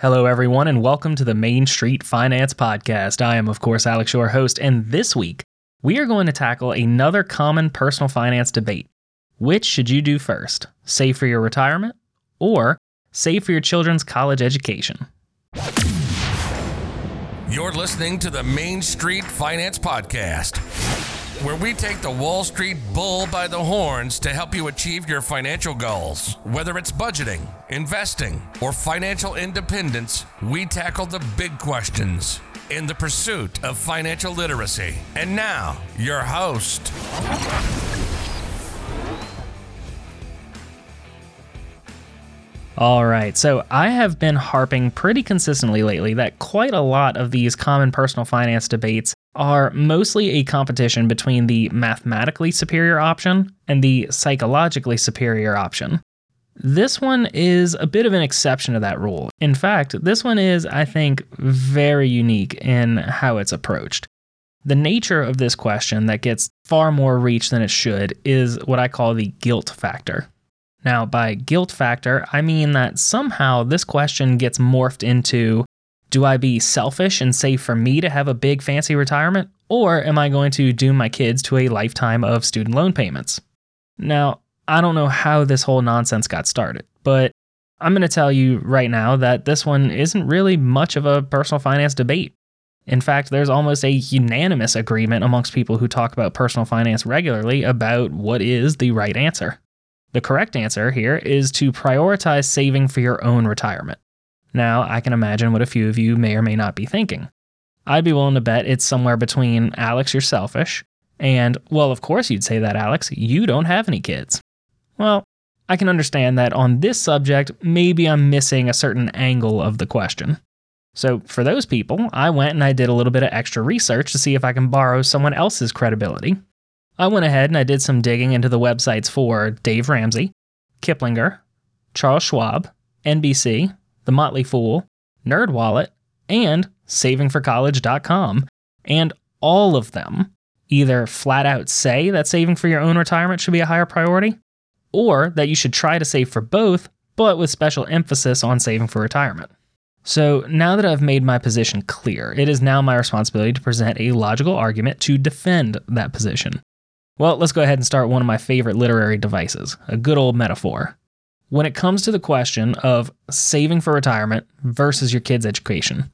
Hello, everyone, and welcome to the Main Street Finance Podcast. I am, of course, Alex, your host, and this week we are going to tackle another common personal finance debate. Which should you do first? Save for your retirement or save for your children's college education? You're listening to the Main Street Finance Podcast, where we take the Wall Street bull by the horns to help you achieve your financial goals. Whether it's budgeting, investing, or financial independence, we tackle the big questions in the pursuit of financial literacy. And now, your host. All right, so I have been harping pretty consistently lately that quite a lot of these common personal finance debates are mostly a competition between the mathematically superior option and the psychologically superior option. This one is a bit of an exception to that rule. In fact, this one is, I think, very unique in how it's approached. The nature of this question that gets far more reach than it should is what I call the guilt factor. Now, by guilt factor, I mean that somehow this question gets morphed into do I be selfish and save for me to have a big fancy retirement, or am I going to doom my kids to a lifetime of student loan payments? Now, I don't know how this whole nonsense got started, but I'm going to tell you right now that this one isn't really much of a personal finance debate. In fact, there's almost a unanimous agreement amongst people who talk about personal finance regularly about what is the right answer. The correct answer here is to prioritize saving for your own retirement. Now, I can imagine what a few of you may or may not be thinking. I'd be willing to bet it's somewhere between Alex, you're selfish, and, well, of course you'd say that, Alex, you don't have any kids. Well, I can understand that on this subject, maybe I'm missing a certain angle of the question. So, for those people, I went and I did a little bit of extra research to see if I can borrow someone else's credibility. I went ahead and I did some digging into the websites for Dave Ramsey, Kiplinger, Charles Schwab, NBC, The Motley Fool, NerdWallet, and SavingForCollege.com, and all of them either flat out say that saving for your own retirement should be a higher priority, or that you should try to save for both, but with special emphasis on saving for retirement. So, now that I've made my position clear, it is now my responsibility to present a logical argument to defend that position. Well, let's go ahead and start one of my favorite literary devices a good old metaphor. When it comes to the question of saving for retirement versus your kid's education,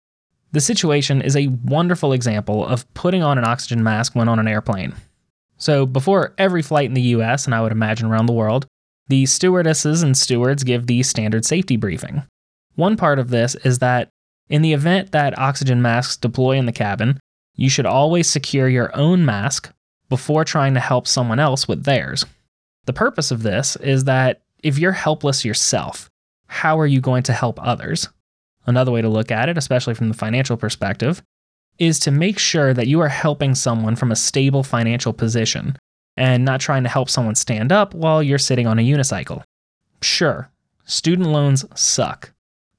the situation is a wonderful example of putting on an oxygen mask when on an airplane. So, before every flight in the US, and I would imagine around the world, the stewardesses and stewards give the standard safety briefing. One part of this is that in the event that oxygen masks deploy in the cabin, you should always secure your own mask before trying to help someone else with theirs. The purpose of this is that if you're helpless yourself, how are you going to help others? Another way to look at it, especially from the financial perspective, is to make sure that you are helping someone from a stable financial position and not trying to help someone stand up while you're sitting on a unicycle. Sure, student loans suck.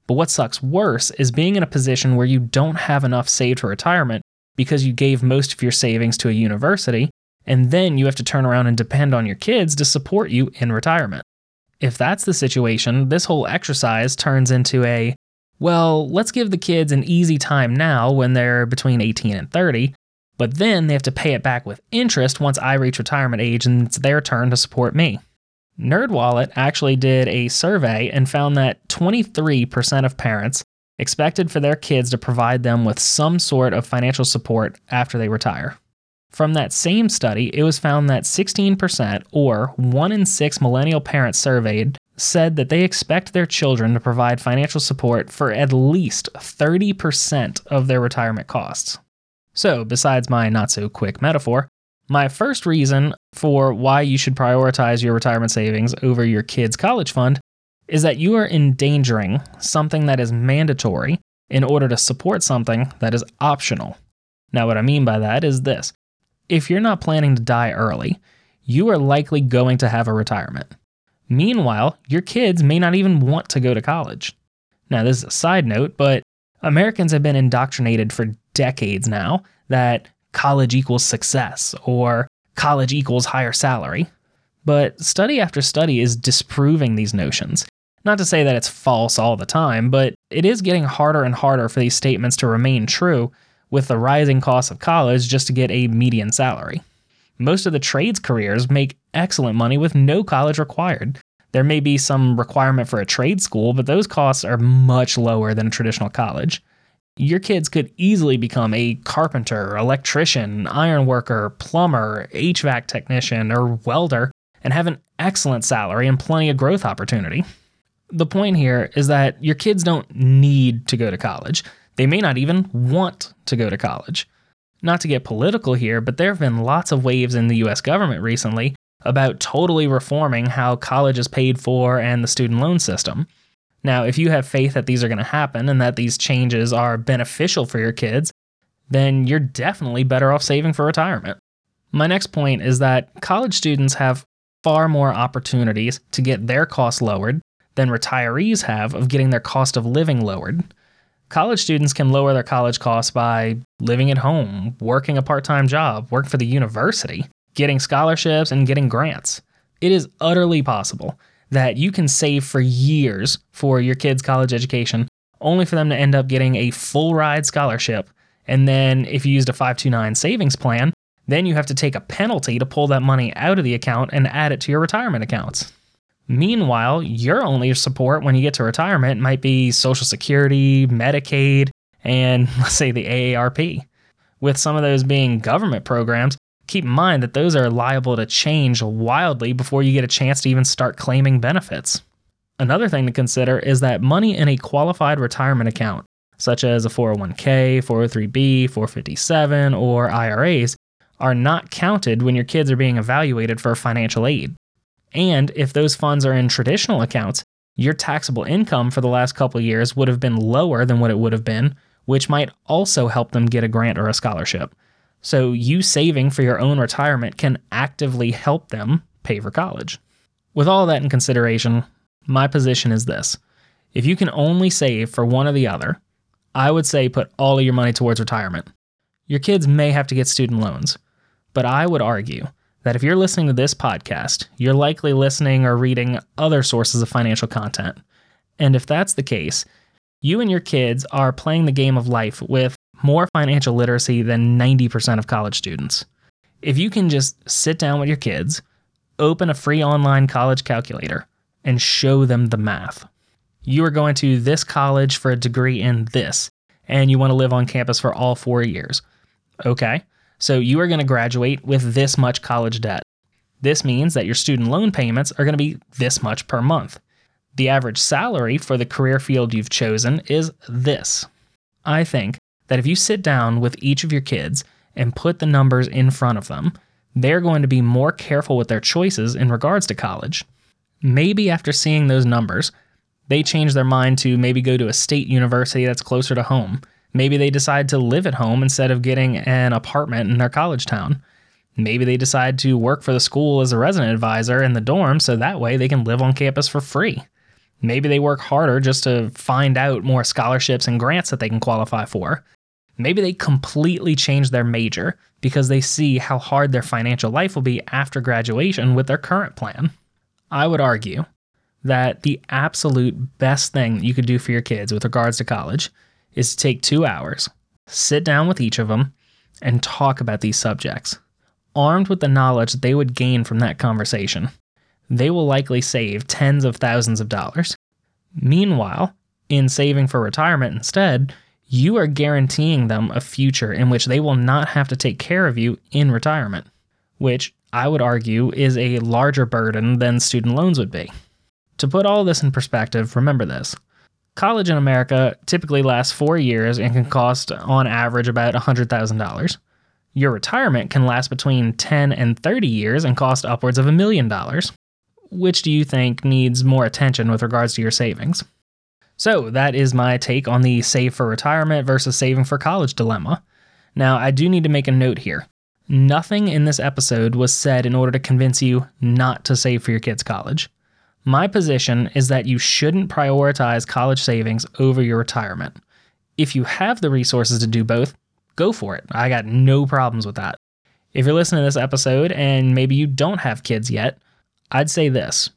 But what sucks worse is being in a position where you don't have enough saved for retirement because you gave most of your savings to a university and then you have to turn around and depend on your kids to support you in retirement. If that's the situation, this whole exercise turns into a well, let's give the kids an easy time now when they're between 18 and 30, but then they have to pay it back with interest once I reach retirement age and it's their turn to support me. NerdWallet actually did a survey and found that 23% of parents expected for their kids to provide them with some sort of financial support after they retire. From that same study, it was found that 16%, or 1 in 6 millennial parents surveyed, said that they expect their children to provide financial support for at least 30% of their retirement costs. So, besides my not so quick metaphor, my first reason for why you should prioritize your retirement savings over your kid's college fund is that you are endangering something that is mandatory in order to support something that is optional. Now, what I mean by that is this if you're not planning to die early, you are likely going to have a retirement. Meanwhile, your kids may not even want to go to college. Now, this is a side note, but Americans have been indoctrinated for decades now that college equals success or college equals higher salary. But study after study is disproving these notions. Not to say that it's false all the time, but it is getting harder and harder for these statements to remain true with the rising cost of college just to get a median salary. Most of the trades careers make excellent money with no college required. There may be some requirement for a trade school, but those costs are much lower than a traditional college. Your kids could easily become a carpenter, electrician, ironworker, plumber, HVAC technician, or welder and have an excellent salary and plenty of growth opportunity. The point here is that your kids don't need to go to college. They may not even want to go to college. Not to get political here, but there have been lots of waves in the US government recently about totally reforming how college is paid for and the student loan system. Now, if you have faith that these are going to happen and that these changes are beneficial for your kids, then you're definitely better off saving for retirement. My next point is that college students have far more opportunities to get their costs lowered than retirees have of getting their cost of living lowered. College students can lower their college costs by living at home, working a part time job, work for the university, getting scholarships, and getting grants. It is utterly possible that you can save for years for your kids' college education, only for them to end up getting a full ride scholarship. And then, if you used a 529 savings plan, then you have to take a penalty to pull that money out of the account and add it to your retirement accounts. Meanwhile, your only support when you get to retirement might be Social Security, Medicaid, and let's say the AARP. With some of those being government programs, keep in mind that those are liable to change wildly before you get a chance to even start claiming benefits. Another thing to consider is that money in a qualified retirement account, such as a 401k, 403b, 457, or IRAs, are not counted when your kids are being evaluated for financial aid. And if those funds are in traditional accounts, your taxable income for the last couple years would have been lower than what it would have been, which might also help them get a grant or a scholarship. So, you saving for your own retirement can actively help them pay for college. With all that in consideration, my position is this if you can only save for one or the other, I would say put all of your money towards retirement. Your kids may have to get student loans, but I would argue that if you're listening to this podcast, you're likely listening or reading other sources of financial content. And if that's the case, you and your kids are playing the game of life with more financial literacy than 90% of college students. If you can just sit down with your kids, open a free online college calculator, and show them the math. You are going to this college for a degree in this, and you want to live on campus for all four years. Okay, so you are going to graduate with this much college debt. This means that your student loan payments are going to be this much per month. The average salary for the career field you've chosen is this. I think that if you sit down with each of your kids and put the numbers in front of them, they're going to be more careful with their choices in regards to college. Maybe after seeing those numbers, they change their mind to maybe go to a state university that's closer to home Maybe they decide to live at home instead of getting an apartment in their college town. Maybe they decide to work for the school as a resident advisor in the dorm so that way they can live on campus for free. Maybe they work harder just to find out more scholarships and grants that they can qualify for. Maybe they completely change their major because they see how hard their financial life will be after graduation with their current plan. I would argue that the absolute best thing you could do for your kids with regards to college is to take two hours, sit down with each of them, and talk about these subjects. Armed with the knowledge they would gain from that conversation, they will likely save tens of thousands of dollars. Meanwhile, in saving for retirement instead, you are guaranteeing them a future in which they will not have to take care of you in retirement, which I would argue is a larger burden than student loans would be. To put all this in perspective, remember this College in America typically lasts four years and can cost, on average, about $100,000. Your retirement can last between 10 and 30 years and cost upwards of a million dollars. Which do you think needs more attention with regards to your savings? So, that is my take on the save for retirement versus saving for college dilemma. Now, I do need to make a note here. Nothing in this episode was said in order to convince you not to save for your kids' college. My position is that you shouldn't prioritize college savings over your retirement. If you have the resources to do both, go for it. I got no problems with that. If you're listening to this episode and maybe you don't have kids yet, I'd say this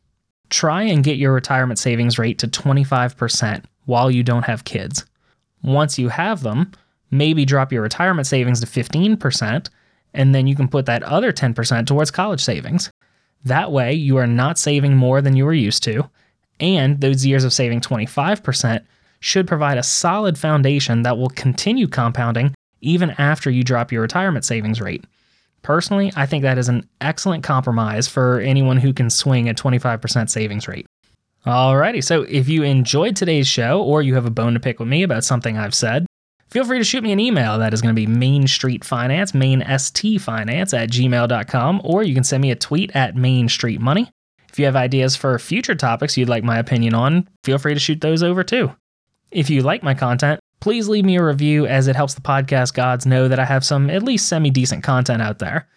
try and get your retirement savings rate to 25% while you don't have kids. Once you have them, maybe drop your retirement savings to 15%, and then you can put that other 10% towards college savings. That way, you are not saving more than you were used to, and those years of saving 25% should provide a solid foundation that will continue compounding even after you drop your retirement savings rate. Personally, I think that is an excellent compromise for anyone who can swing a 25% savings rate. Alrighty, so if you enjoyed today's show or you have a bone to pick with me about something I've said, feel free to shoot me an email. That is going to be Main Street Finance, Main ST Finance at gmail.com, or you can send me a tweet at Main Street Money. If you have ideas for future topics you'd like my opinion on, feel free to shoot those over too. If you like my content, please leave me a review as it helps the podcast gods know that I have some at least semi decent content out there.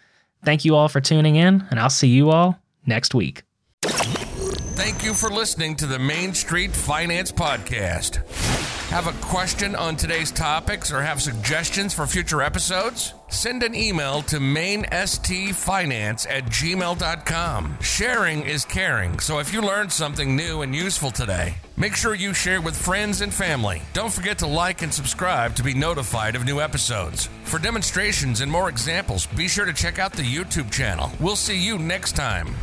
Thank you all for tuning in, and I'll see you all next week. Thank you for listening to the Main Street Finance Podcast. Have a question on today's topics or have suggestions for future episodes? Send an email to mainstfinance at gmail.com. Sharing is caring, so if you learned something new and useful today, make sure you share with friends and family. Don't forget to like and subscribe to be notified of new episodes. For demonstrations and more examples, be sure to check out the YouTube channel. We'll see you next time.